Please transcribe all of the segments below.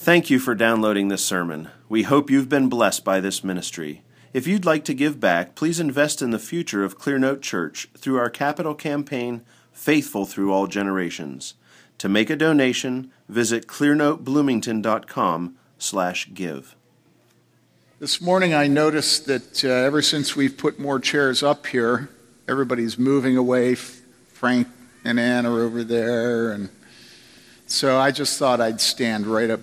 Thank you for downloading this sermon. We hope you've been blessed by this ministry. If you'd like to give back, please invest in the future of Clearnote Church through our capital campaign, Faithful Through All Generations. To make a donation, visit clearnotebloomington.com slash give. This morning I noticed that uh, ever since we've put more chairs up here, everybody's moving away. Frank and Ann are over there, and so I just thought I'd stand right up.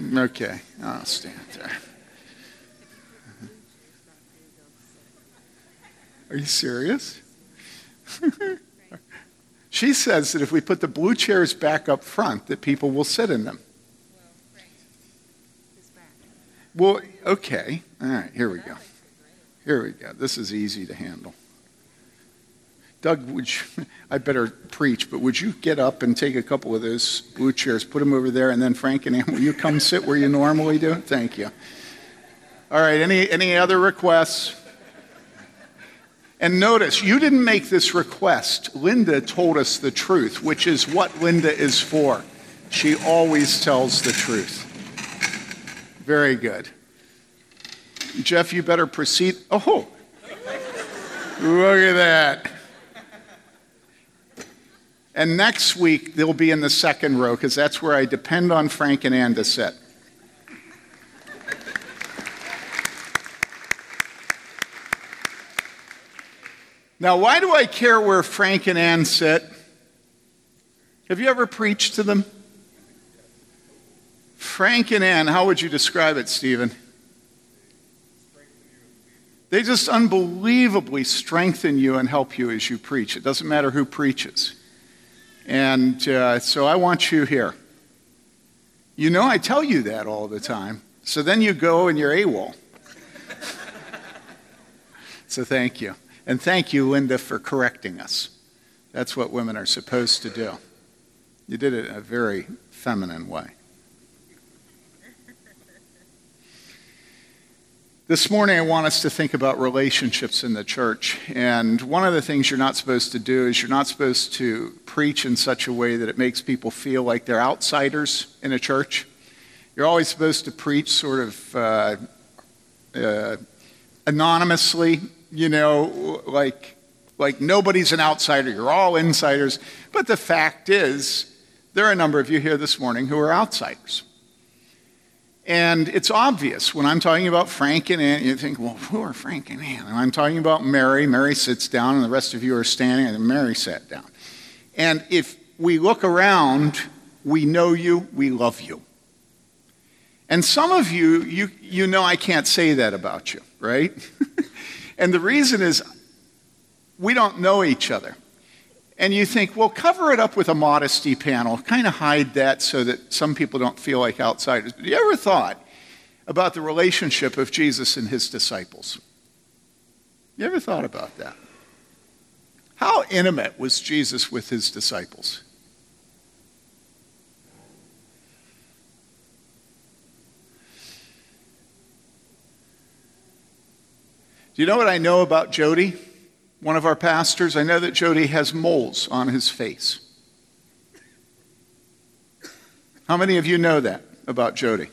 Okay, I'll stand there. Are you serious? she says that if we put the blue chairs back up front, that people will sit in them. Well, okay. All right, here we go. Here we go. This is easy to handle. Doug, would you, I better preach, but would you get up and take a couple of those blue chairs, put them over there, and then Frank and Ann, will you come sit where you normally do? Thank you. All right, any, any other requests? And notice, you didn't make this request. Linda told us the truth, which is what Linda is for. She always tells the truth. Very good. Jeff, you better proceed. Oh, look at that. And next week, they'll be in the second row because that's where I depend on Frank and Ann to sit. Now, why do I care where Frank and Ann sit? Have you ever preached to them? Frank and Ann, how would you describe it, Stephen? They just unbelievably strengthen you and help you as you preach. It doesn't matter who preaches. And uh, so I want you here. You know, I tell you that all the time. So then you go and you're AWOL. so thank you. And thank you, Linda, for correcting us. That's what women are supposed to do. You did it in a very feminine way. This morning, I want us to think about relationships in the church. And one of the things you're not supposed to do is you're not supposed to preach in such a way that it makes people feel like they're outsiders in a church. You're always supposed to preach sort of uh, uh, anonymously, you know, like, like nobody's an outsider, you're all insiders. But the fact is, there are a number of you here this morning who are outsiders. And it's obvious when I'm talking about Frank and Ann, you think, well, who are Frank and Ann? And I'm talking about Mary. Mary sits down, and the rest of you are standing, and Mary sat down. And if we look around, we know you, we love you. And some of you, you, you know I can't say that about you, right? and the reason is we don't know each other and you think, well, cover it up with a modesty panel, kind of hide that so that some people don't feel like outsiders. But you ever thought about the relationship of Jesus and his disciples? You ever thought about that? How intimate was Jesus with his disciples? Do you know what I know about Jody? One of our pastors, I know that Jody has moles on his face. How many of you know that about Jody?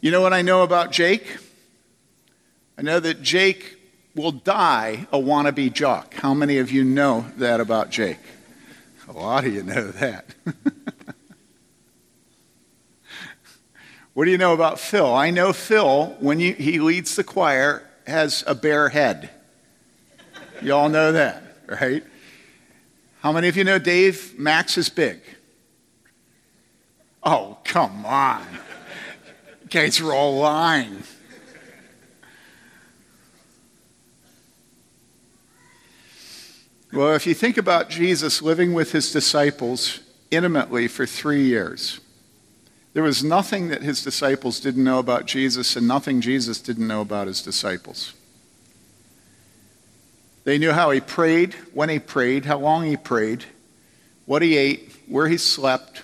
You know what I know about Jake? I know that Jake will die a wannabe jock. How many of you know that about Jake? A lot of you know that. what do you know about Phil? I know Phil, when you, he leads the choir, has a bare head. You all know that, right? How many of you know Dave Max is big? Oh, come on. Guys are all lying. Well, if you think about Jesus living with his disciples intimately for three years, there was nothing that his disciples didn't know about Jesus and nothing Jesus didn't know about his disciples. They knew how he prayed, when he prayed, how long he prayed, what he ate, where he slept.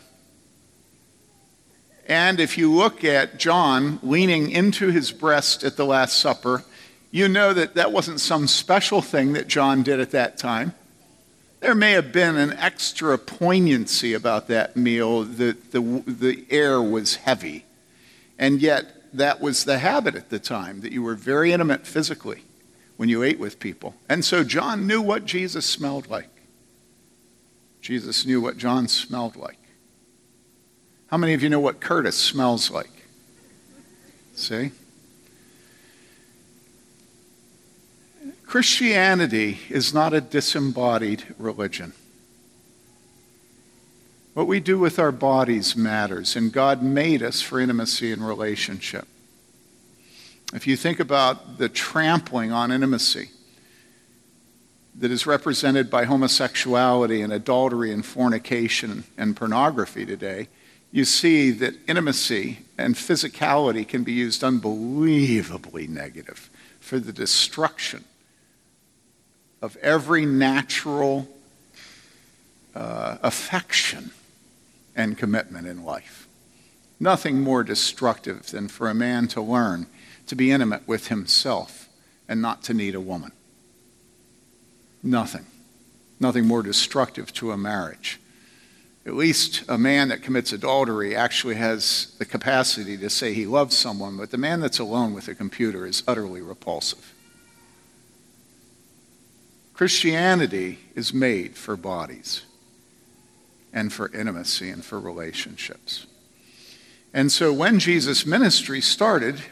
And if you look at John leaning into his breast at the Last Supper, you know that that wasn't some special thing that John did at that time. There may have been an extra poignancy about that meal, that the, the air was heavy. And yet, that was the habit at the time, that you were very intimate physically when you ate with people. And so John knew what Jesus smelled like. Jesus knew what John smelled like. How many of you know what Curtis smells like? See? Christianity is not a disembodied religion. What we do with our bodies matters, and God made us for intimacy and relationship. If you think about the trampling on intimacy that is represented by homosexuality and adultery and fornication and pornography today, you see that intimacy and physicality can be used unbelievably negative for the destruction of every natural uh, affection and commitment in life. Nothing more destructive than for a man to learn to be intimate with himself and not to need a woman. Nothing. Nothing more destructive to a marriage. At least a man that commits adultery actually has the capacity to say he loves someone, but the man that's alone with a computer is utterly repulsive. Christianity is made for bodies and for intimacy and for relationships. And so when Jesus' ministry started,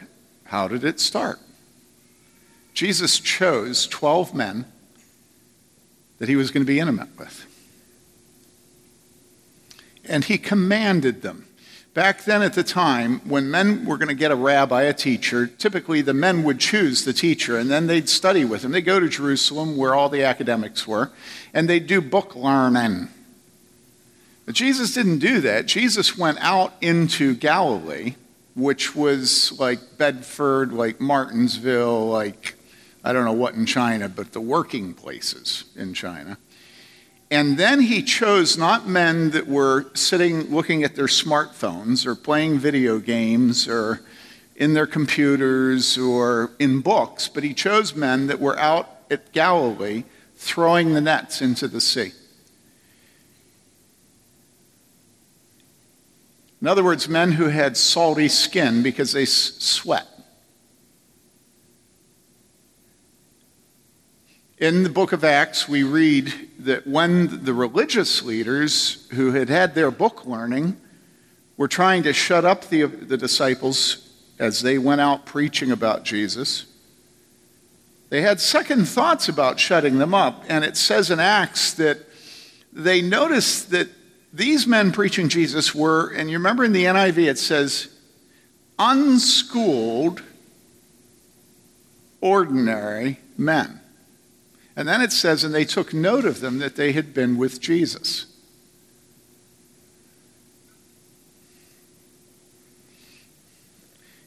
how did it start? Jesus chose 12 men that he was going to be intimate with. And he commanded them Back then, at the time, when men were going to get a rabbi, a teacher, typically the men would choose the teacher and then they'd study with him. They'd go to Jerusalem, where all the academics were, and they'd do book learning. But Jesus didn't do that. Jesus went out into Galilee, which was like Bedford, like Martinsville, like I don't know what in China, but the working places in China. And then he chose not men that were sitting looking at their smartphones or playing video games or in their computers or in books, but he chose men that were out at Galilee throwing the nets into the sea. In other words, men who had salty skin because they sweat. In the book of Acts, we read that when the religious leaders who had had their book learning were trying to shut up the, the disciples as they went out preaching about Jesus, they had second thoughts about shutting them up. And it says in Acts that they noticed that these men preaching Jesus were, and you remember in the NIV it says, unschooled, ordinary men. And then it says, and they took note of them that they had been with Jesus.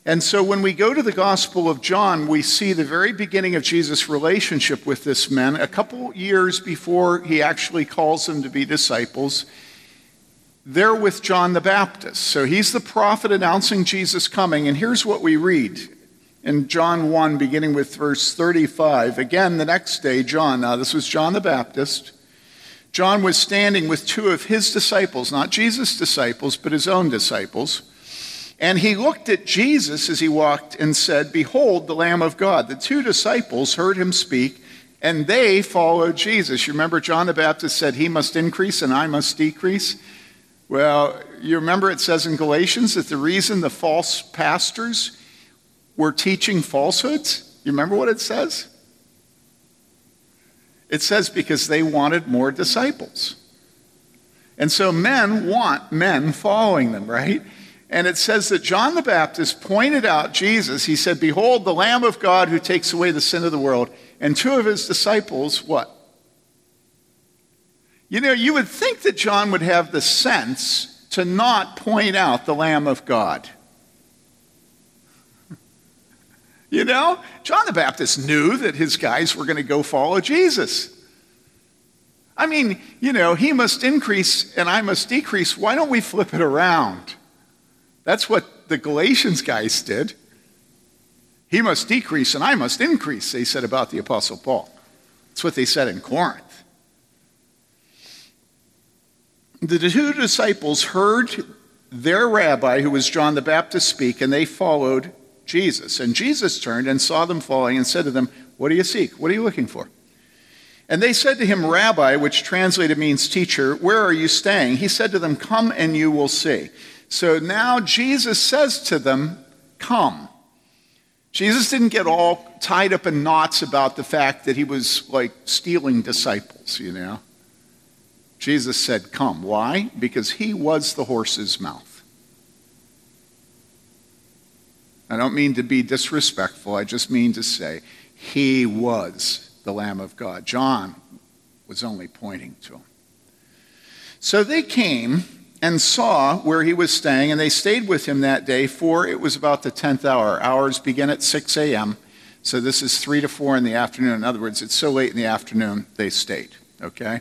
And so when we go to the Gospel of John, we see the very beginning of Jesus' relationship with this man a couple years before he actually calls them to be disciples. They're with John the Baptist. So he's the prophet announcing Jesus coming. And here's what we read in John 1, beginning with verse 35. Again, the next day, John, now this was John the Baptist, John was standing with two of his disciples, not Jesus' disciples, but his own disciples. And he looked at Jesus as he walked and said, Behold, the Lamb of God. The two disciples heard him speak, and they followed Jesus. You remember John the Baptist said, He must increase and I must decrease? Well, you remember it says in Galatians that the reason the false pastors were teaching falsehoods? You remember what it says? It says because they wanted more disciples. And so men want men following them, right? And it says that John the Baptist pointed out Jesus. He said, Behold, the Lamb of God who takes away the sin of the world. And two of his disciples, what? You know, you would think that John would have the sense to not point out the Lamb of God. You know, John the Baptist knew that his guys were going to go follow Jesus. I mean, you know, he must increase and I must decrease. Why don't we flip it around? That's what the Galatians guys did. He must decrease and I must increase, they said about the Apostle Paul. That's what they said in Corinth. The two disciples heard their rabbi, who was John the Baptist, speak, and they followed Jesus. And Jesus turned and saw them falling and said to them, What do you seek? What are you looking for? And they said to him, Rabbi, which translated means teacher, where are you staying? He said to them, Come and you will see. So now Jesus says to them, Come. Jesus didn't get all tied up in knots about the fact that he was like stealing disciples, you know. Jesus said, Come. Why? Because he was the horse's mouth. I don't mean to be disrespectful, I just mean to say he was the Lamb of God. John was only pointing to him. So they came and saw where he was staying, and they stayed with him that day, for it was about the 10th hour. Hours begin at 6 a.m., so this is 3 to 4 in the afternoon. In other words, it's so late in the afternoon, they stayed, okay?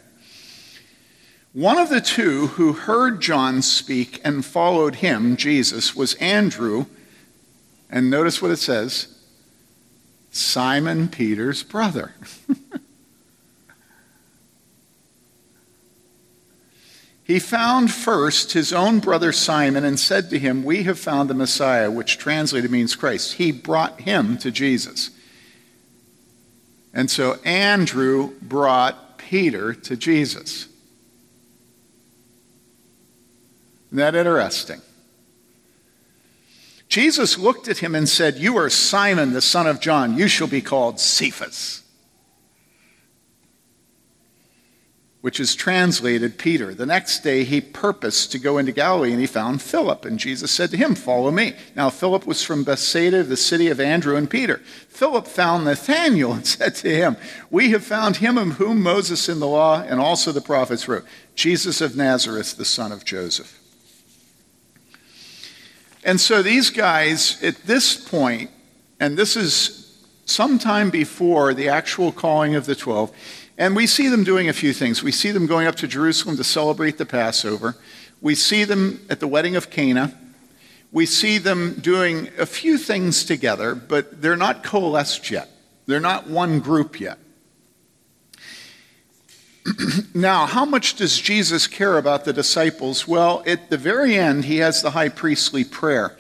One of the two who heard John speak and followed him, Jesus, was Andrew. And notice what it says Simon Peter's brother. he found first his own brother Simon and said to him, We have found the Messiah, which translated means Christ. He brought him to Jesus. And so Andrew brought Peter to Jesus. Isn't that interesting? Jesus looked at him and said, You are Simon, the son of John. You shall be called Cephas, which is translated Peter. The next day he purposed to go into Galilee and he found Philip. And Jesus said to him, Follow me. Now, Philip was from Bethsaida, the city of Andrew and Peter. Philip found Nathanael and said to him, We have found him of whom Moses in the law and also the prophets wrote, Jesus of Nazareth, the son of Joseph. And so these guys, at this point, and this is sometime before the actual calling of the 12, and we see them doing a few things. We see them going up to Jerusalem to celebrate the Passover. We see them at the wedding of Cana. We see them doing a few things together, but they're not coalesced yet. They're not one group yet. now, how much does Jesus care about the disciples? Well, at the very end, he has the high priestly prayer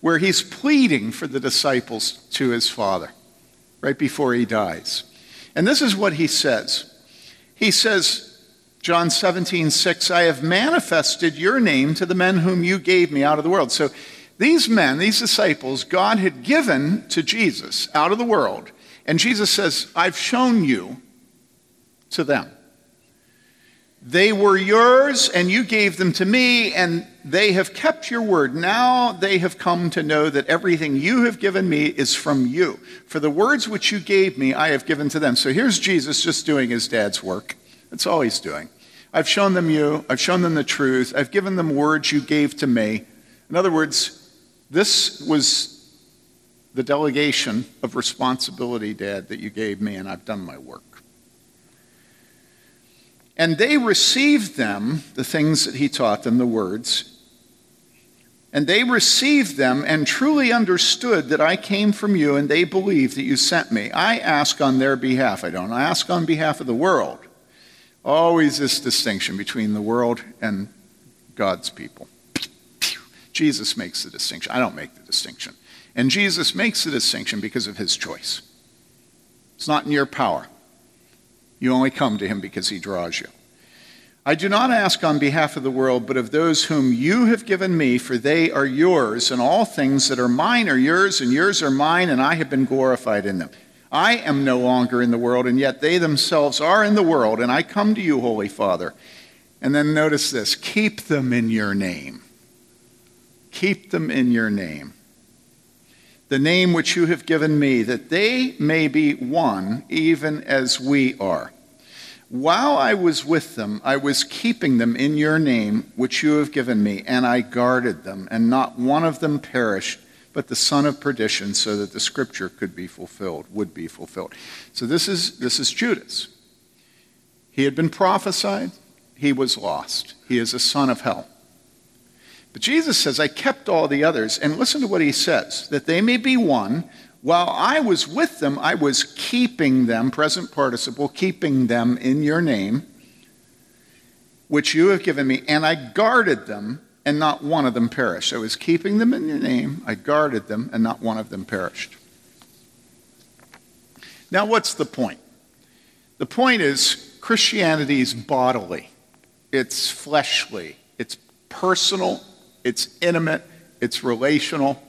where he's pleading for the disciples to his Father right before he dies. And this is what he says. He says, John 17, 6, I have manifested your name to the men whom you gave me out of the world. So these men, these disciples, God had given to Jesus out of the world. And Jesus says, I've shown you to them. They were yours, and you gave them to me, and they have kept your word. Now they have come to know that everything you have given me is from you. For the words which you gave me, I have given to them. So here's Jesus just doing his dad's work. That's all he's doing. I've shown them you, I've shown them the truth, I've given them words you gave to me. In other words, this was the delegation of responsibility, Dad, that you gave me, and I've done my work. And they received them, the things that he taught them, the words. And they received them and truly understood that I came from you, and they believed that you sent me. I ask on their behalf. I don't ask on behalf of the world. Always this distinction between the world and God's people. Jesus makes the distinction. I don't make the distinction. And Jesus makes the distinction because of his choice. It's not in your power. You only come to him because he draws you. I do not ask on behalf of the world, but of those whom you have given me, for they are yours, and all things that are mine are yours, and yours are mine, and I have been glorified in them. I am no longer in the world, and yet they themselves are in the world, and I come to you, Holy Father. And then notice this keep them in your name. Keep them in your name. The name which you have given me, that they may be one, even as we are. While I was with them, I was keeping them in your name, which you have given me, and I guarded them, and not one of them perished, but the son of perdition, so that the scripture could be fulfilled, would be fulfilled. So this is, this is Judas. He had been prophesied, he was lost. He is a son of hell. But Jesus says, I kept all the others. And listen to what he says that they may be one, while I was with them, I was keeping them, present participle, keeping them in your name. which you have given me, and I guarded them, and not one of them perished. I was keeping them in your name, I guarded them, and not one of them perished. Now, what's the point? The point is Christianity is bodily, it's fleshly, it's personal, it's intimate, it's relational.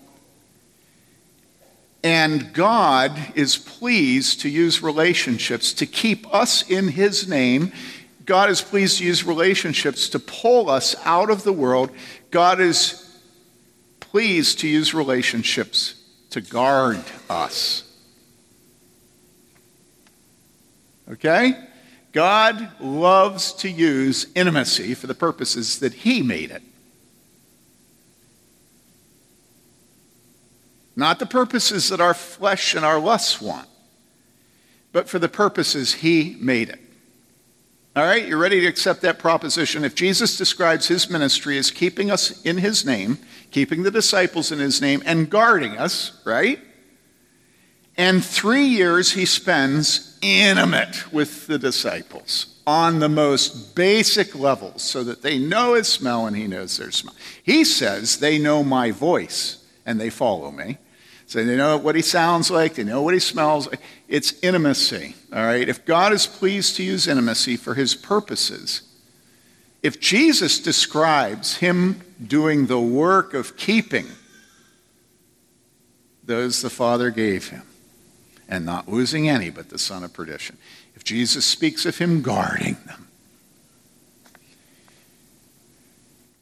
And God is pleased to use relationships to keep us in His name. God is pleased to use relationships to pull us out of the world. God is pleased to use relationships to guard us. Okay? God loves to use intimacy for the purposes that He made it. Not the purposes that our flesh and our lusts want, but for the purposes He made it. All right, you're ready to accept that proposition. If Jesus describes His ministry as keeping us in His name, keeping the disciples in His name, and guarding us, right? And three years He spends intimate with the disciples on the most basic levels so that they know his smell and he knows their smell. He says, They know my voice and they follow me. So they know what he sounds like, they know what he smells like. It's intimacy, all right? If God is pleased to use intimacy for his purposes, if Jesus describes him doing the work of keeping those the Father gave him and not losing any but the son of perdition, if Jesus speaks of him guarding them,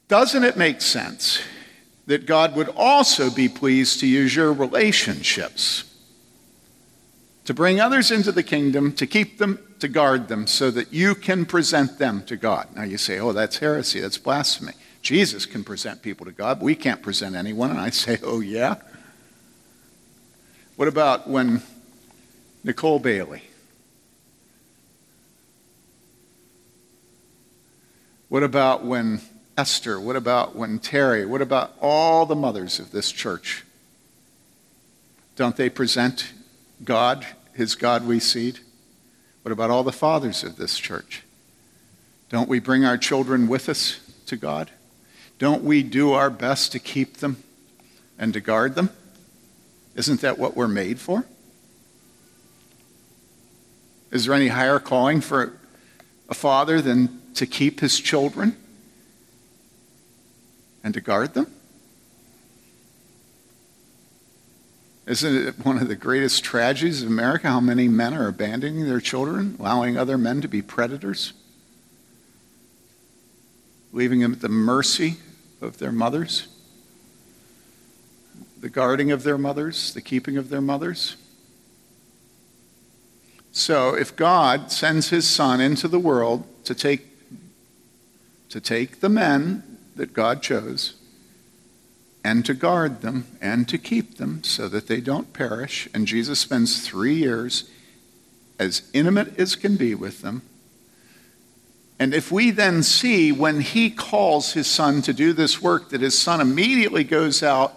doesn't it make sense that God would also be pleased to use your relationships to bring others into the kingdom, to keep them, to guard them, so that you can present them to God. Now you say, oh, that's heresy, that's blasphemy. Jesus can present people to God, but we can't present anyone. And I say, oh, yeah? What about when Nicole Bailey? What about when Esther? What about when Terry? What about all the mothers of this church? Don't they present God, his godly seed? What about all the fathers of this church? Don't we bring our children with us to God? Don't we do our best to keep them and to guard them? Isn't that what we're made for? Is there any higher calling for a father than to keep his children? And to guard them? Isn't it one of the greatest tragedies of America how many men are abandoning their children, allowing other men to be predators, leaving them at the mercy of their mothers, the guarding of their mothers, the keeping of their mothers? So, if God sends his son into the world to take, to take the men that God chose and to guard them and to keep them so that they don't perish. And Jesus spends three years as intimate as can be with them. And if we then see when he calls his son to do this work that his son immediately goes out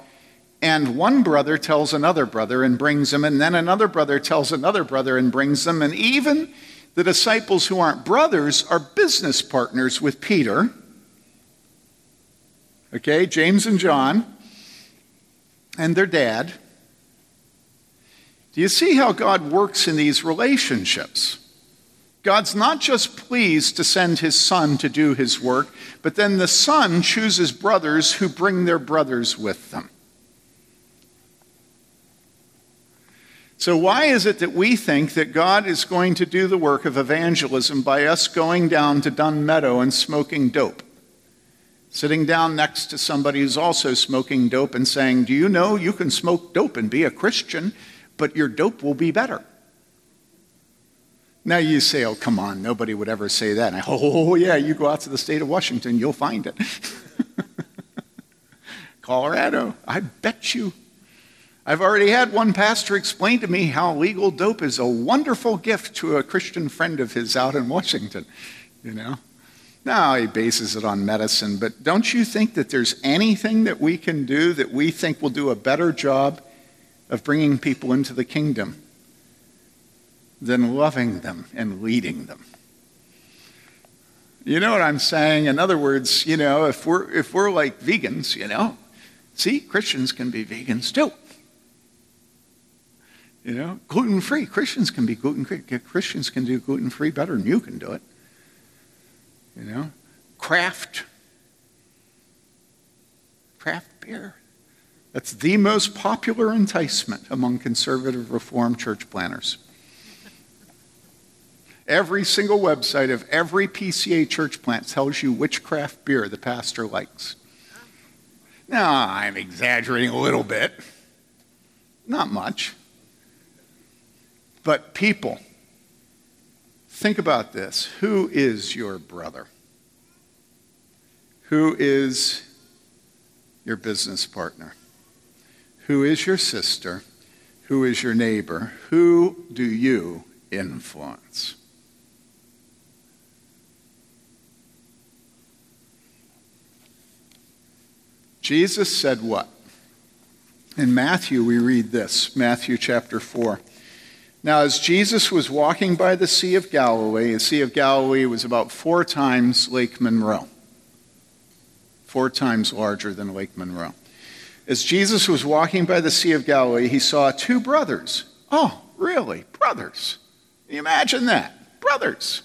and one brother tells another brother and brings them, and then another brother tells another brother and brings them, and even the disciples who aren't brothers are business partners with Peter okay, James and John, and their dad. Do you see how God works in these relationships? God's not just pleased to send his son to do his work, but then the son chooses brothers who bring their brothers with them. So, why is it that we think that God is going to do the work of evangelism by us going down to Dunn Meadow and smoking dope? Sitting down next to somebody who's also smoking dope and saying, Do you know you can smoke dope and be a Christian, but your dope will be better? Now you say, Oh, come on, nobody would ever say that. I, oh, yeah, you go out to the state of Washington, you'll find it. Colorado, I bet you. I've already had one pastor explain to me how legal dope is a wonderful gift to a Christian friend of his out in Washington, you know. No, he bases it on medicine, but don't you think that there's anything that we can do that we think will do a better job of bringing people into the kingdom than loving them and leading them? You know what I'm saying? In other words, you know, if we're, if we're like vegans, you know, see, Christians can be vegans too. You know, gluten free. Christians can be gluten free. Christians can do gluten free better than you can do it. You know, craft. Craft beer. That's the most popular enticement among conservative Reformed church planners. Every single website of every PCA church plant tells you which craft beer the pastor likes. Now, I'm exaggerating a little bit. Not much. But people, think about this. Who is your brother? Who is your business partner? Who is your sister? Who is your neighbor? Who do you influence? Jesus said what? In Matthew, we read this Matthew chapter 4. Now, as Jesus was walking by the Sea of Galilee, the Sea of Galilee was about four times Lake Monroe, four times larger than Lake Monroe. As Jesus was walking by the Sea of Galilee, he saw two brothers. Oh, really? Brothers. Can you imagine that? Brothers.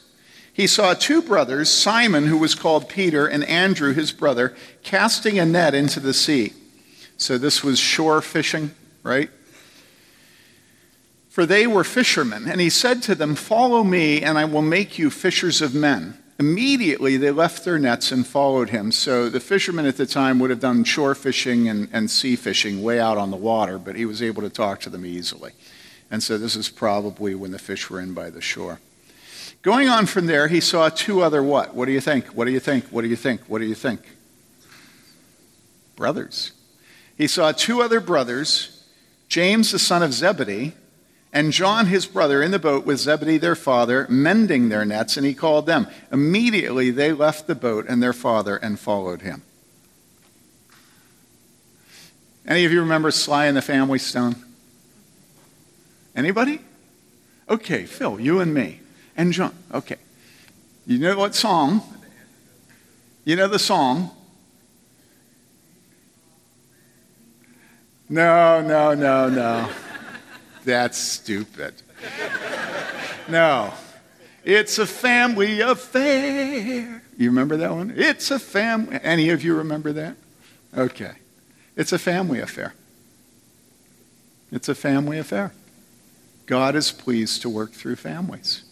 He saw two brothers, Simon, who was called Peter, and Andrew, his brother, casting a net into the sea. So this was shore fishing, right? For they were fishermen. And he said to them, Follow me, and I will make you fishers of men. Immediately they left their nets and followed him. So the fishermen at the time would have done shore fishing and, and sea fishing way out on the water, but he was able to talk to them easily. And so this is probably when the fish were in by the shore. Going on from there, he saw two other what? What do you think? What do you think? What do you think? What do you think? Brothers. He saw two other brothers, James the son of Zebedee and John, his brother, in the boat with Zebedee, their father, mending their nets, and he called them. Immediately they left the boat and their father and followed him. Any of you remember Sly and the Family Stone? Anybody? Okay, Phil, you and me. And John. Okay. You know what song? You know the song? No, no, no, no. That's stupid. No. It's a family affair. You remember that one? It's a family. Any of you remember that? Okay. It's a family affair. It's a family affair. God is pleased to work through families.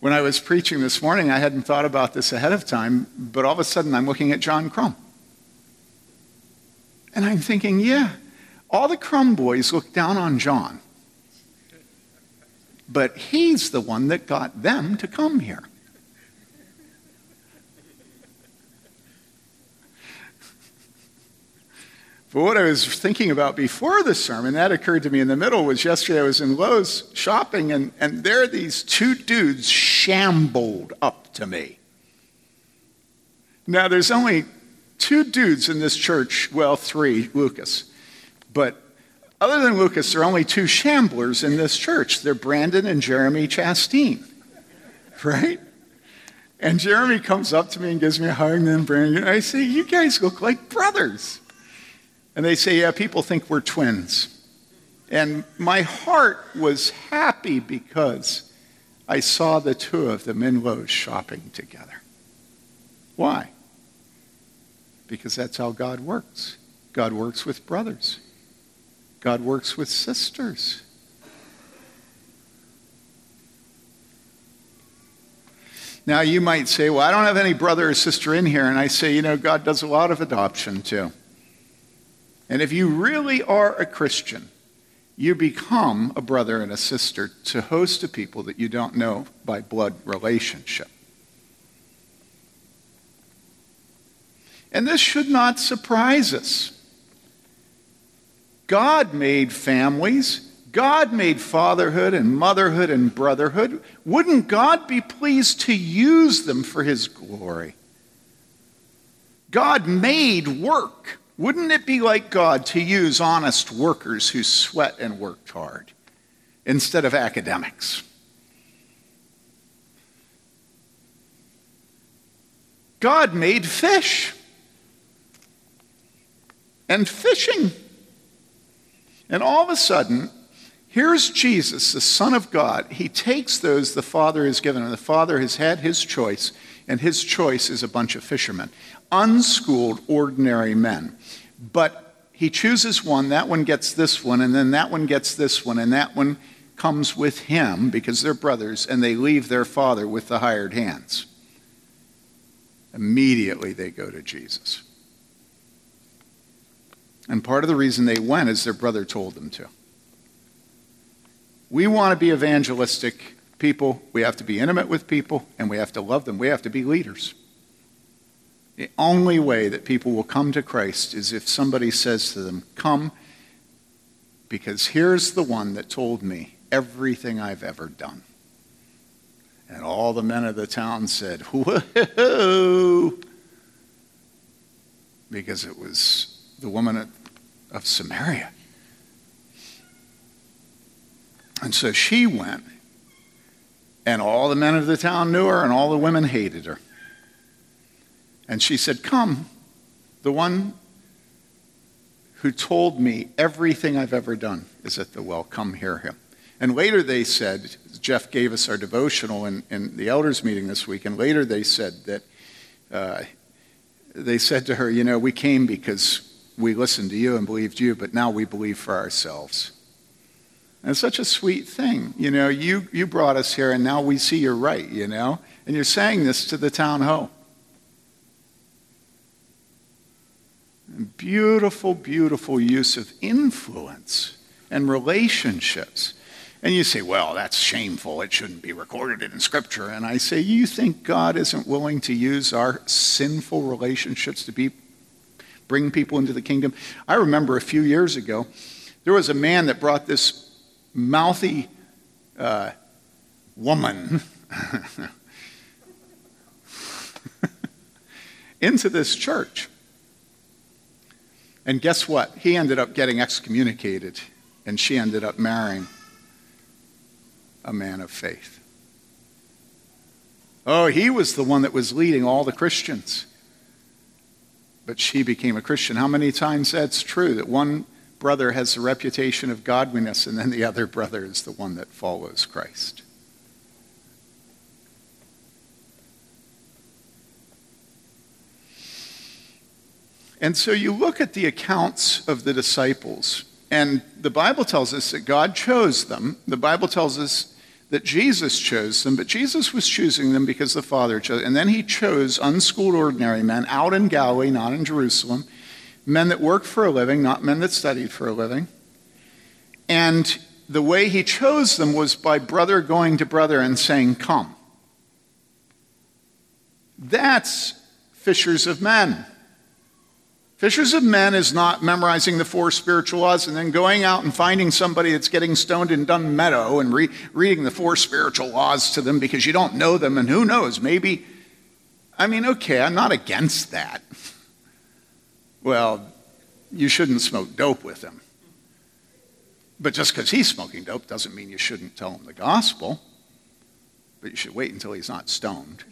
When I was preaching this morning, I hadn't thought about this ahead of time, but all of a sudden I'm looking at John Crum. And I'm thinking, yeah, all the Crum boys look down on John. But he's the one that got them to come here. But what I was thinking about before the sermon, that occurred to me in the middle, was yesterday I was in Lowe's shopping, and, and there these two dudes shambled up to me. Now, there's only two dudes in this church, well, three, Lucas. But other than Lucas, there are only two shamblers in this church. They're Brandon and Jeremy Chasteen, right? And Jeremy comes up to me and gives me a hug, and then Brandon, I say, You guys look like brothers. And they say, Yeah, people think we're twins. And my heart was happy because I saw the two of them in Lowe's shopping together. Why? Because that's how God works. God works with brothers. God works with sisters. Now, you might say, Well, I don't have any brother or sister in here. And I say, You know, God does a lot of adoption too. And if you really are a Christian, you become a brother and a sister to host a people that you don't know by blood relationship. And this should not surprise us. God made families. God made fatherhood and motherhood and brotherhood. Wouldn't God be pleased to use them for his glory? God made work. Wouldn't it be like God to use honest workers who sweat and worked hard instead of academics? God made fish and fishing. And all of a sudden, here's Jesus, the Son of God. He takes those the Father has given him. The Father has had his choice, and his choice is a bunch of fishermen, unschooled, ordinary men. But he chooses one, that one gets this one, and then that one gets this one, and that one comes with him because they're brothers, and they leave their father with the hired hands. Immediately they go to Jesus. And part of the reason they went is their brother told them to. We want to be evangelistic people. We have to be intimate with people, and we have to love them. We have to be leaders. The only way that people will come to Christ is if somebody says to them, Come, because here's the one that told me everything I've ever done. And all the men of the town said, Whoa! Because it was the woman of Samaria. And so she went, and all the men of the town knew her, and all the women hated her. And she said, Come, the one who told me everything I've ever done is at the well. Come hear him. And later they said, Jeff gave us our devotional in, in the elders meeting this week, and later they said that uh, they said to her, You know, we came because we listened to you and believed you, but now we believe for ourselves. And it's such a sweet thing. You know, you, you brought us here, and now we see you're right, you know? And you're saying this to the town hall. Beautiful, beautiful use of influence and relationships. And you say, well, that's shameful. It shouldn't be recorded in Scripture. And I say, you think God isn't willing to use our sinful relationships to be, bring people into the kingdom? I remember a few years ago, there was a man that brought this mouthy uh, woman into this church. And guess what? He ended up getting excommunicated, and she ended up marrying a man of faith. Oh, he was the one that was leading all the Christians. But she became a Christian. How many times that's true that one brother has the reputation of godliness and then the other brother is the one that follows Christ? And so you look at the accounts of the disciples and the Bible tells us that God chose them. The Bible tells us that Jesus chose them, but Jesus was choosing them because the Father chose. And then he chose unschooled, ordinary men out in Galilee, not in Jerusalem, men that worked for a living, not men that studied for a living. And the way he chose them was by brother going to brother and saying, Come. That's fishers of men. Fishers of men is not memorizing the four spiritual laws and then going out and finding somebody that's getting stoned in Dunn Meadow and re- reading the four spiritual laws to them because you don't know them and who knows, maybe. I mean, okay, I'm not against that. Well, you shouldn't smoke dope with him. But just because he's smoking dope doesn't mean you shouldn't tell him the gospel. But you should wait until he's not stoned.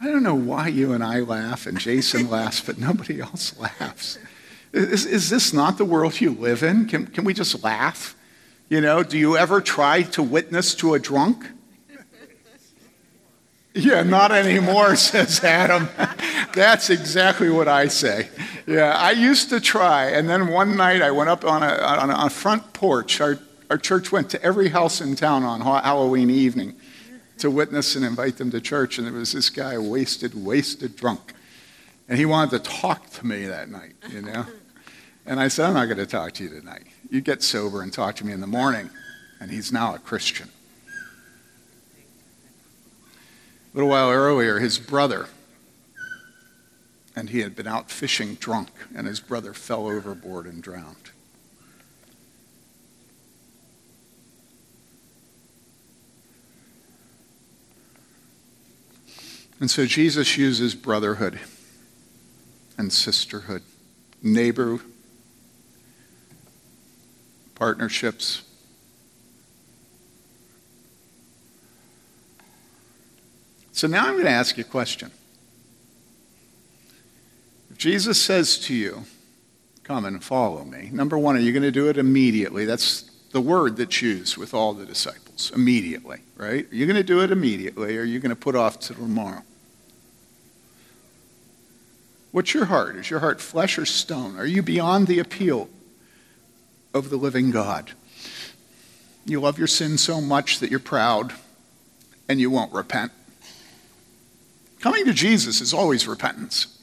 I don't know why you and I laugh and Jason laughs, but nobody else laughs. Is, is this not the world you live in? Can, can we just laugh? You know, do you ever try to witness to a drunk? Yeah, not anymore, says Adam. That's exactly what I say. Yeah, I used to try, and then one night I went up on a, on a front porch. Our, our church went to every house in town on Halloween evening to witness and invite them to church. And there was this guy, wasted, wasted drunk. And he wanted to talk to me that night, you know? And I said, I'm not going to talk to you tonight. You get sober and talk to me in the morning. And he's now a Christian. A little while earlier, his brother, and he had been out fishing drunk, and his brother fell overboard and drowned. And so Jesus uses brotherhood and sisterhood, neighbor partnerships. So now I'm going to ask you a question. If Jesus says to you, Come and follow me, number one, are you going to do it immediately? That's the word that's used with all the disciples immediately, right? Are you going to do it immediately or are you going to put off to tomorrow? What's your heart? Is your heart flesh or stone? Are you beyond the appeal of the living God? You love your sin so much that you're proud and you won't repent. Coming to Jesus is always repentance.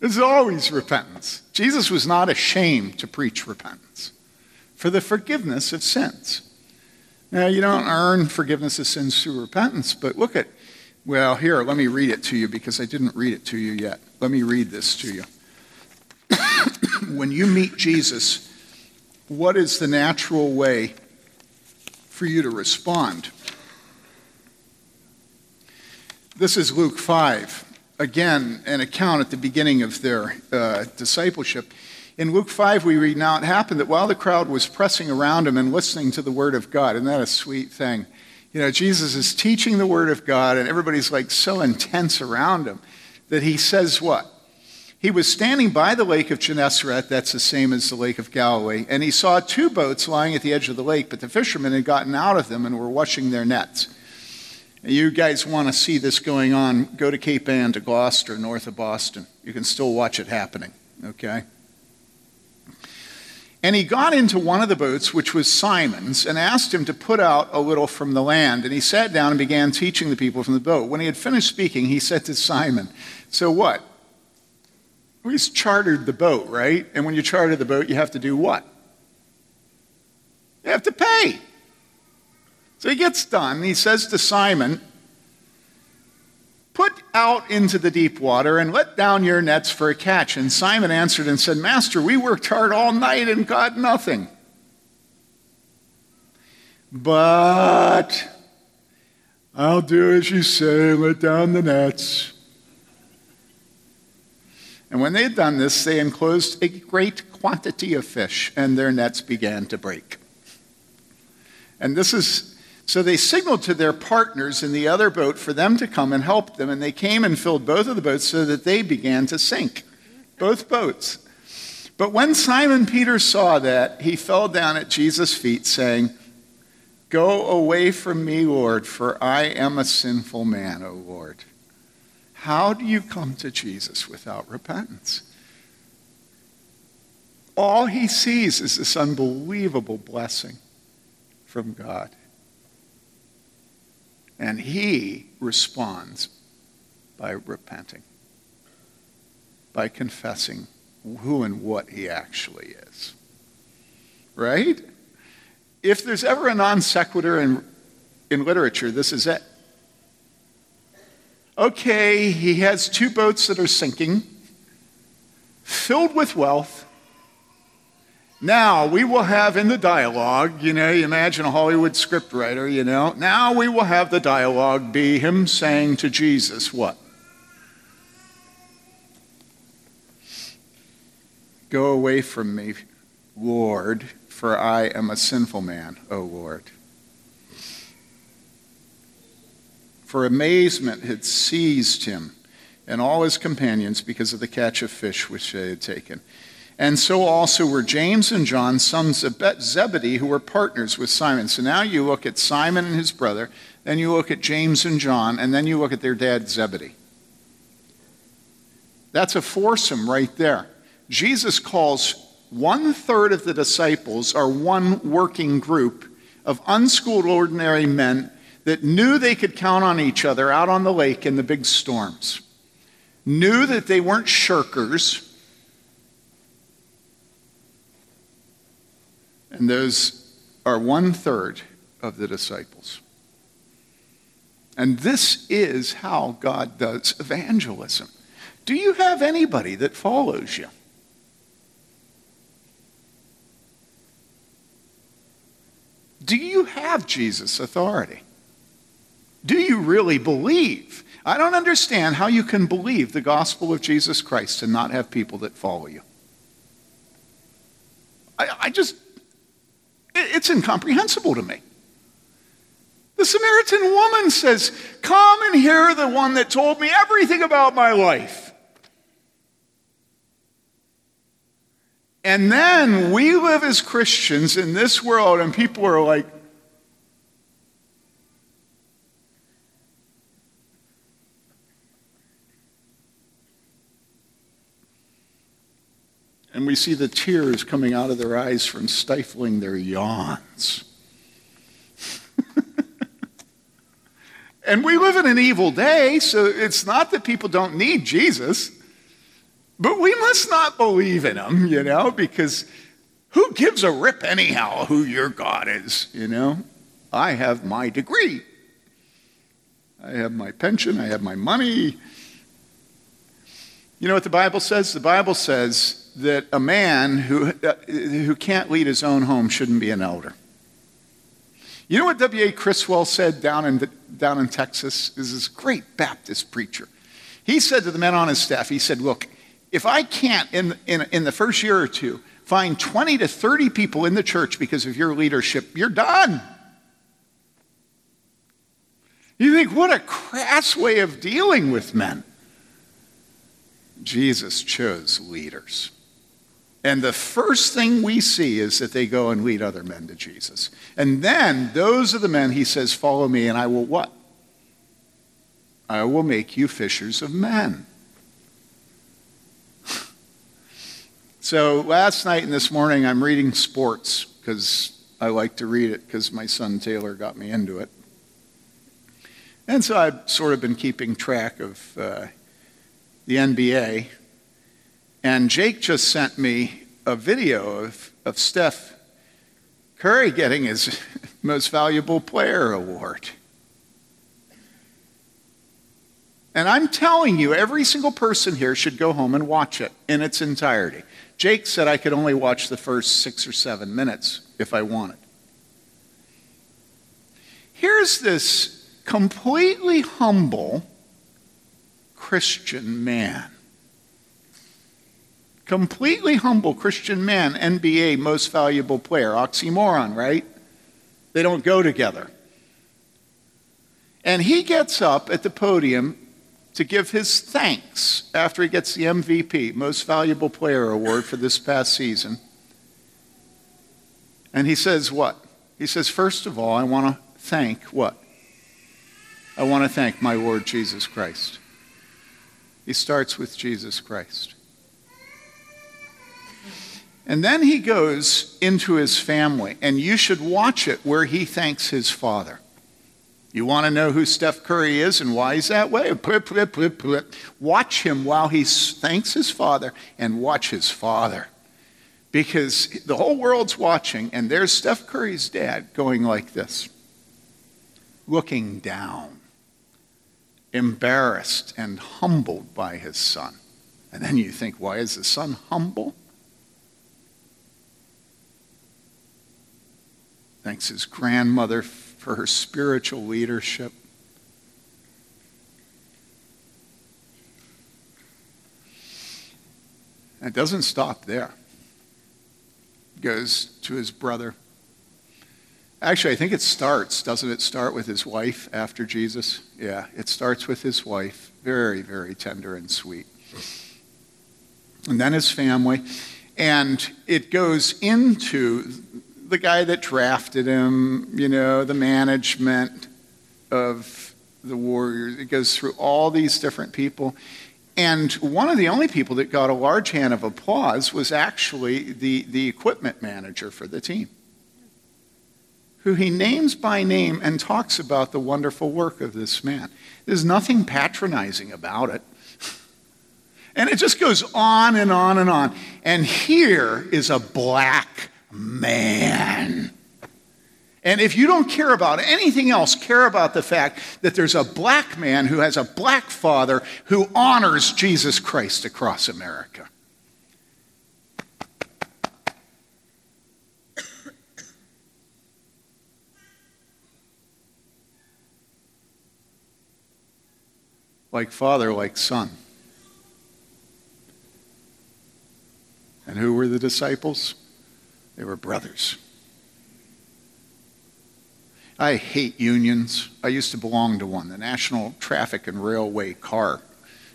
It's always repentance. Jesus was not ashamed to preach repentance for the forgiveness of sins. Now, you don't earn forgiveness of sins through repentance, but look at, well, here, let me read it to you because I didn't read it to you yet. Let me read this to you. when you meet Jesus, what is the natural way for you to respond? This is Luke 5 again an account at the beginning of their uh, discipleship. In Luke 5, we read, Now it happened that while the crowd was pressing around him and listening to the word of God, isn't that a sweet thing? You know, Jesus is teaching the word of God, and everybody's like so intense around him that he says what? He was standing by the lake of Gennesaret, that's the same as the lake of Galilee, and he saw two boats lying at the edge of the lake, but the fishermen had gotten out of them and were washing their nets you guys want to see this going on, go to Cape Ann to Gloucester, north of Boston. You can still watch it happening, okay? And he got into one of the boats, which was Simon's, and asked him to put out a little from the land. And he sat down and began teaching the people from the boat. When he had finished speaking, he said to Simon, So what? He's chartered the boat, right? And when you charter the boat, you have to do what? You have to pay. So he gets done. He says to Simon, out into the deep water and let down your nets for a catch. And Simon answered and said, Master, we worked hard all night and caught nothing. But I'll do as you say, let down the nets. And when they had done this, they enclosed a great quantity of fish, and their nets began to break. And this is so they signaled to their partners in the other boat for them to come and help them, and they came and filled both of the boats so that they began to sink. Both boats. But when Simon Peter saw that, he fell down at Jesus' feet, saying, Go away from me, Lord, for I am a sinful man, O Lord. How do you come to Jesus without repentance? All he sees is this unbelievable blessing from God. And he responds by repenting, by confessing who and what he actually is. Right? If there's ever a non sequitur in, in literature, this is it. Okay, he has two boats that are sinking, filled with wealth. Now we will have in the dialogue, you know, you imagine a Hollywood scriptwriter, you know, now we will have the dialogue be him saying to Jesus, what? Go away from me, Lord, for I am a sinful man, O Lord. For amazement had seized him and all his companions because of the catch of fish which they had taken. And so also were James and John, sons of Zebedee, who were partners with Simon. So now you look at Simon and his brother, then you look at James and John, and then you look at their dad, Zebedee. That's a foursome right there. Jesus calls one third of the disciples, or one working group of unschooled ordinary men that knew they could count on each other out on the lake in the big storms, knew that they weren't shirkers And those are one third of the disciples. And this is how God does evangelism. Do you have anybody that follows you? Do you have Jesus' authority? Do you really believe? I don't understand how you can believe the gospel of Jesus Christ and not have people that follow you. I, I just it's incomprehensible to me. The Samaritan woman says, Come and hear the one that told me everything about my life. And then we live as Christians in this world, and people are like, we see the tears coming out of their eyes from stifling their yawns. and we live in an evil day, so it's not that people don't need Jesus, but we must not believe in him, you know, because who gives a rip anyhow who your God is, you know? I have my degree. I have my pension, I have my money. You know what the Bible says? The Bible says that a man who, uh, who can't lead his own home shouldn't be an elder. You know what W.A. Criswell said down in, down in Texas? Is this great Baptist preacher. He said to the men on his staff, he said, Look, if I can't, in, in, in the first year or two, find 20 to 30 people in the church because of your leadership, you're done. You think, what a crass way of dealing with men. Jesus chose leaders. And the first thing we see is that they go and lead other men to Jesus. And then those are the men he says, Follow me, and I will what? I will make you fishers of men. so last night and this morning, I'm reading sports because I like to read it because my son Taylor got me into it. And so I've sort of been keeping track of uh, the NBA and Jake just sent me a video of, of Steph Curry getting his most valuable player award. And I'm telling you, every single person here should go home and watch it in its entirety. Jake said I could only watch the first six or seven minutes if I wanted. Here's this completely humble Christian man Completely humble Christian man, NBA most valuable player. Oxymoron, right? They don't go together. And he gets up at the podium to give his thanks after he gets the MVP, Most Valuable Player Award for this past season. And he says, What? He says, First of all, I want to thank what? I want to thank my Lord Jesus Christ. He starts with Jesus Christ. And then he goes into his family, and you should watch it where he thanks his father. You want to know who Steph Curry is and why he's that way? Watch him while he thanks his father and watch his father. Because the whole world's watching, and there's Steph Curry's dad going like this, looking down, embarrassed and humbled by his son. And then you think, why is the son humble? Thanks his grandmother for her spiritual leadership. And it doesn't stop there. Goes to his brother. Actually, I think it starts, doesn't it start with his wife after Jesus? Yeah, it starts with his wife. Very, very tender and sweet. And then his family. And it goes into the guy that drafted him, you know, the management of the Warriors. It goes through all these different people. And one of the only people that got a large hand of applause was actually the, the equipment manager for the team, who he names by name and talks about the wonderful work of this man. There's nothing patronizing about it. And it just goes on and on and on. And here is a black man. And if you don't care about anything else, care about the fact that there's a black man who has a black father who honors Jesus Christ across America. like father, like son. And who were the disciples? They were brothers. I hate unions. I used to belong to one, the National Traffic and Railway Car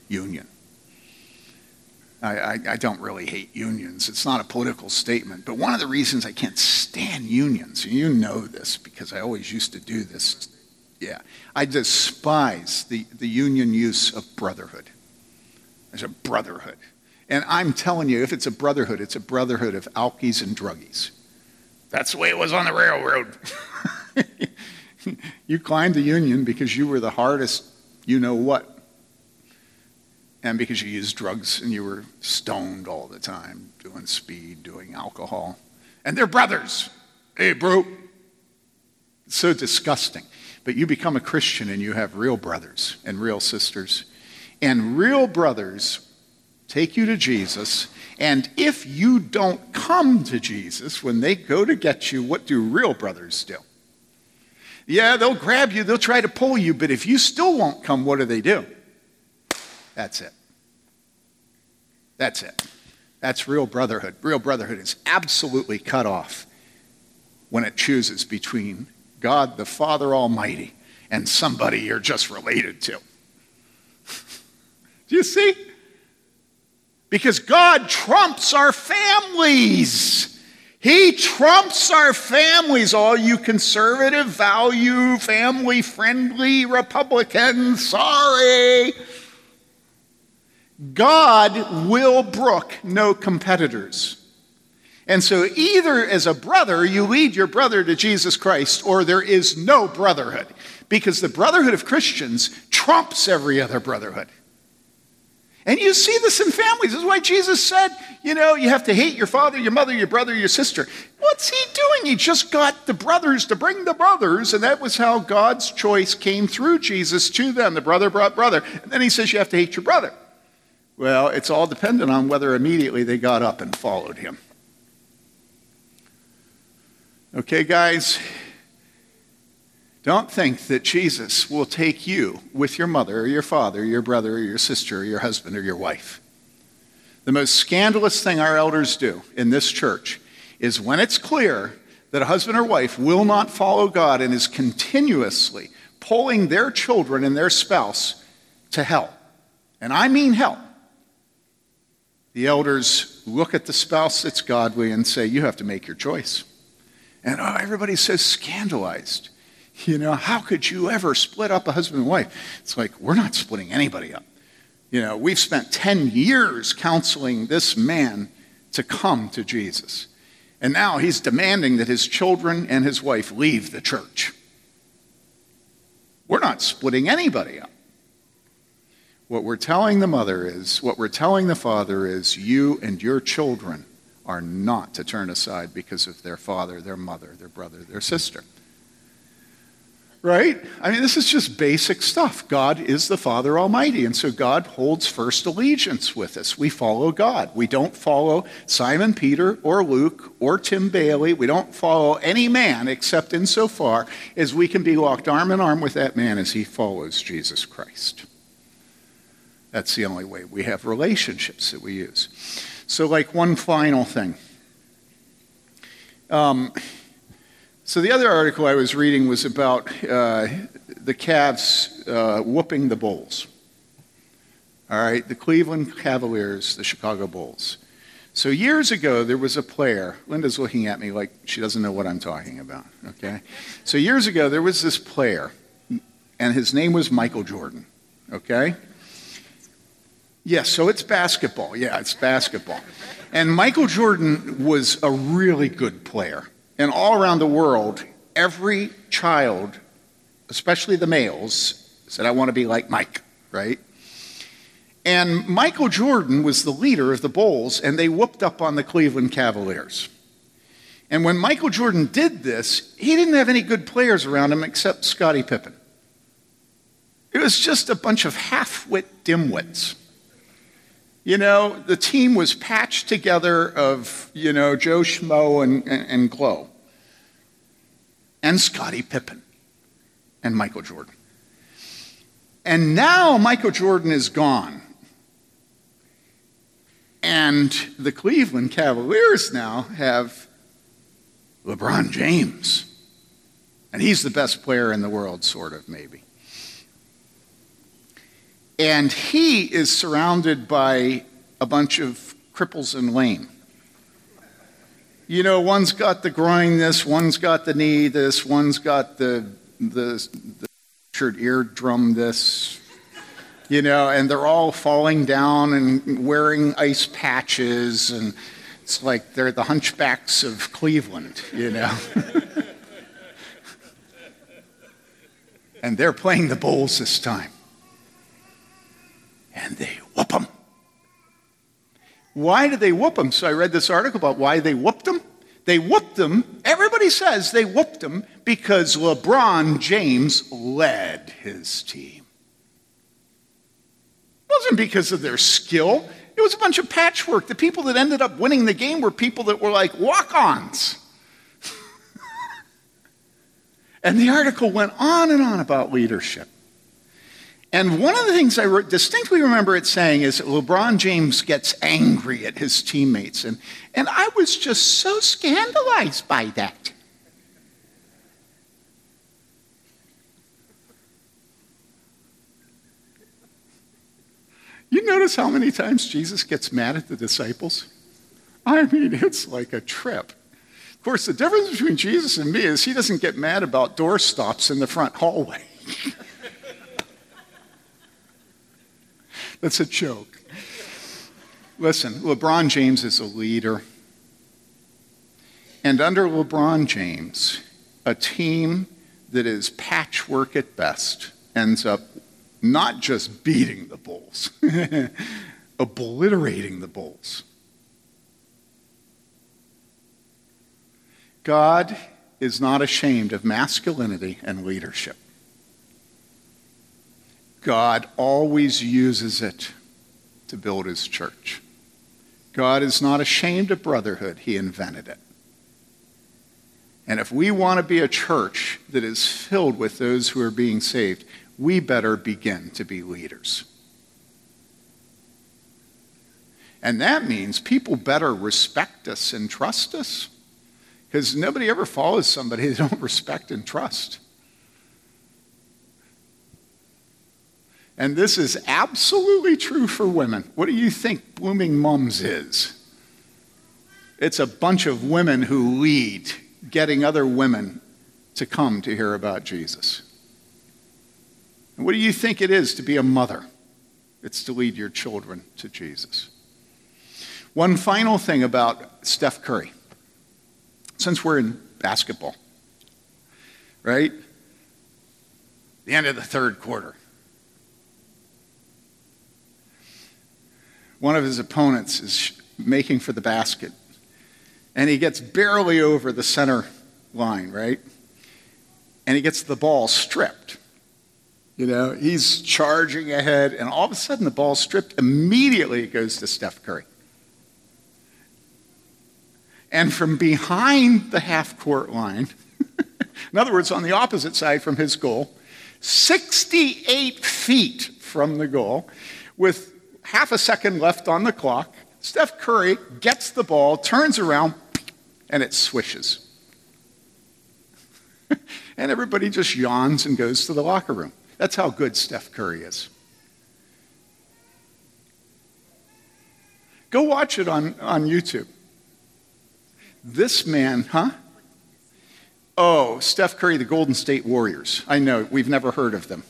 Union. I, I, I, don't really hate unions. It's not a political statement. But one of the reasons I can't stand unions, and you know this because I always used to do this, yeah, I despise the, the union use of brotherhood. There's a brotherhood. And I'm telling you, if it's a brotherhood, it's a brotherhood of alkies and druggies. That's the way it was on the railroad. you climbed the union because you were the hardest, you know what, and because you used drugs and you were stoned all the time, doing speed, doing alcohol. And they're brothers. Hey, bro. It's so disgusting. But you become a Christian and you have real brothers and real sisters. And real brothers take you to Jesus. And if you don't come to Jesus when they go to get you, what do real brothers do? Yeah, they'll grab you, they'll try to pull you, but if you still won't come, what do they do? That's it. That's it. That's real brotherhood. Real brotherhood is absolutely cut off when it chooses between God the Father Almighty and somebody you're just related to. Do you see? Because God trumps our families. He trumps our families, all you conservative, value, family friendly Republicans. Sorry. God will brook no competitors. And so, either as a brother, you lead your brother to Jesus Christ, or there is no brotherhood. Because the brotherhood of Christians trumps every other brotherhood. And you see this in families. This is why Jesus said, you know, you have to hate your father, your mother, your brother, your sister. What's he doing? He just got the brothers to bring the brothers, and that was how God's choice came through Jesus to them. The brother brought brother. And then he says, you have to hate your brother. Well, it's all dependent on whether immediately they got up and followed him. Okay, guys? Don't think that Jesus will take you with your mother or your father, or your brother or your sister or your husband or your wife. The most scandalous thing our elders do in this church is when it's clear that a husband or wife will not follow God and is continuously pulling their children and their spouse to hell. And I mean hell. The elders look at the spouse that's godly and say, You have to make your choice. And oh, everybody's so scandalized. You know, how could you ever split up a husband and wife? It's like, we're not splitting anybody up. You know, we've spent 10 years counseling this man to come to Jesus. And now he's demanding that his children and his wife leave the church. We're not splitting anybody up. What we're telling the mother is, what we're telling the father is, you and your children are not to turn aside because of their father, their mother, their brother, their sister. Right? I mean, this is just basic stuff. God is the Father Almighty, and so God holds first allegiance with us. We follow God. We don't follow Simon Peter or Luke or Tim Bailey. We don't follow any man except insofar as we can be locked arm in arm with that man as he follows Jesus Christ. That's the only way we have relationships that we use. So, like one final thing. Um, so, the other article I was reading was about uh, the Cavs uh, whooping the Bulls. All right, the Cleveland Cavaliers, the Chicago Bulls. So, years ago, there was a player. Linda's looking at me like she doesn't know what I'm talking about, okay? So, years ago, there was this player, and his name was Michael Jordan, okay? Yes, so it's basketball. Yeah, it's basketball. And Michael Jordan was a really good player. And all around the world, every child, especially the males, said, I want to be like Mike, right? And Michael Jordan was the leader of the Bulls, and they whooped up on the Cleveland Cavaliers. And when Michael Jordan did this, he didn't have any good players around him except Scottie Pippen. It was just a bunch of half wit dimwits. You know, the team was patched together of, you know, Joe Schmo and, and, and Glow, and Scottie Pippen, and Michael Jordan. And now Michael Jordan is gone. And the Cleveland Cavaliers now have LeBron James And he's the best player in the world, sort of, maybe. And he is surrounded by a bunch of cripples and lame. You know, one's got the groin this, one's got the knee this, one's got the, the, the eardrum this, you know, and they're all falling down and wearing ice patches, and it's like they're the hunchbacks of Cleveland, you know. and they're playing the Bulls this time. And they whoop them. Why did they whoop them? So I read this article about why they whooped them. They whooped them, everybody says they whooped them because LeBron James led his team. It wasn't because of their skill, it was a bunch of patchwork. The people that ended up winning the game were people that were like walk ons. and the article went on and on about leadership. And one of the things I distinctly remember it saying is that LeBron James gets angry at his teammates. And, and I was just so scandalized by that. You notice how many times Jesus gets mad at the disciples? I mean, it's like a trip. Of course, the difference between Jesus and me is he doesn't get mad about door stops in the front hallway. That's a joke. Listen, LeBron James is a leader. And under LeBron James, a team that is patchwork at best ends up not just beating the Bulls, obliterating the Bulls. God is not ashamed of masculinity and leadership. God always uses it to build his church. God is not ashamed of brotherhood, he invented it. And if we want to be a church that is filled with those who are being saved, we better begin to be leaders. And that means people better respect us and trust us. Because nobody ever follows somebody they don't respect and trust. And this is absolutely true for women. What do you think Blooming Mums is? It's a bunch of women who lead, getting other women to come to hear about Jesus. And what do you think it is to be a mother? It's to lead your children to Jesus. One final thing about Steph Curry. Since we're in basketball, right? The end of the third quarter. One of his opponents is making for the basket. And he gets barely over the center line, right? And he gets the ball stripped. You know, he's charging ahead, and all of a sudden the ball's stripped. Immediately it goes to Steph Curry. And from behind the half court line, in other words, on the opposite side from his goal, 68 feet from the goal, with half a second left on the clock. Steph Curry gets the ball, turns around, and it swishes. and everybody just yawns and goes to the locker room. That's how good Steph Curry is. Go watch it on, on YouTube. This man, huh? Oh, Steph Curry, the Golden State Warriors. I know, we've never heard of them.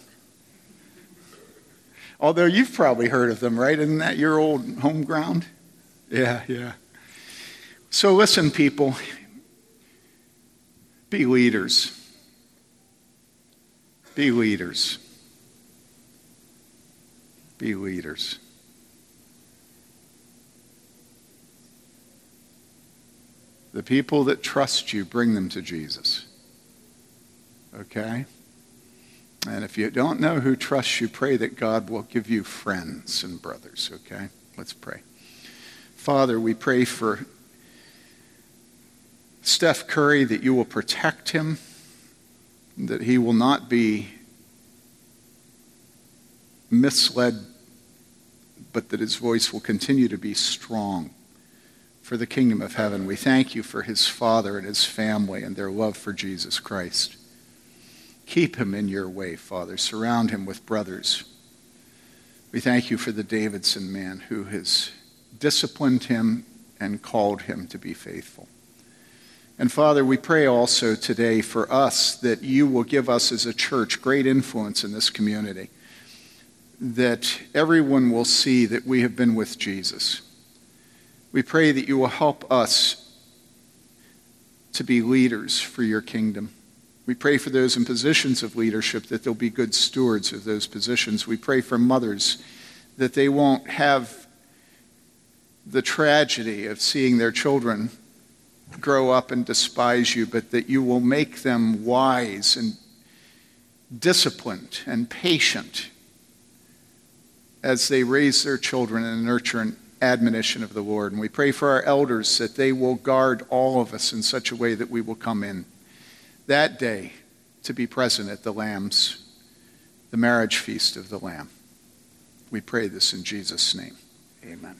Although you've probably heard of them, right? Isn't that your old home ground? Yeah, yeah. So listen, people, be leaders. Be leaders. Be leaders. The people that trust you, bring them to Jesus. Okay? And if you don't know who trusts you, pray that God will give you friends and brothers, okay? Let's pray. Father, we pray for Steph Curry that you will protect him, that he will not be misled, but that his voice will continue to be strong for the kingdom of heaven. We thank you for his father and his family and their love for Jesus Christ. Keep him in your way, Father. Surround him with brothers. We thank you for the Davidson man who has disciplined him and called him to be faithful. And Father, we pray also today for us that you will give us as a church great influence in this community, that everyone will see that we have been with Jesus. We pray that you will help us to be leaders for your kingdom. We pray for those in positions of leadership that they'll be good stewards of those positions. We pray for mothers that they won't have the tragedy of seeing their children grow up and despise you, but that you will make them wise and disciplined and patient as they raise their children and nurture and admonition of the Lord. And we pray for our elders that they will guard all of us in such a way that we will come in that day to be present at the Lamb's, the marriage feast of the Lamb. We pray this in Jesus' name. Amen.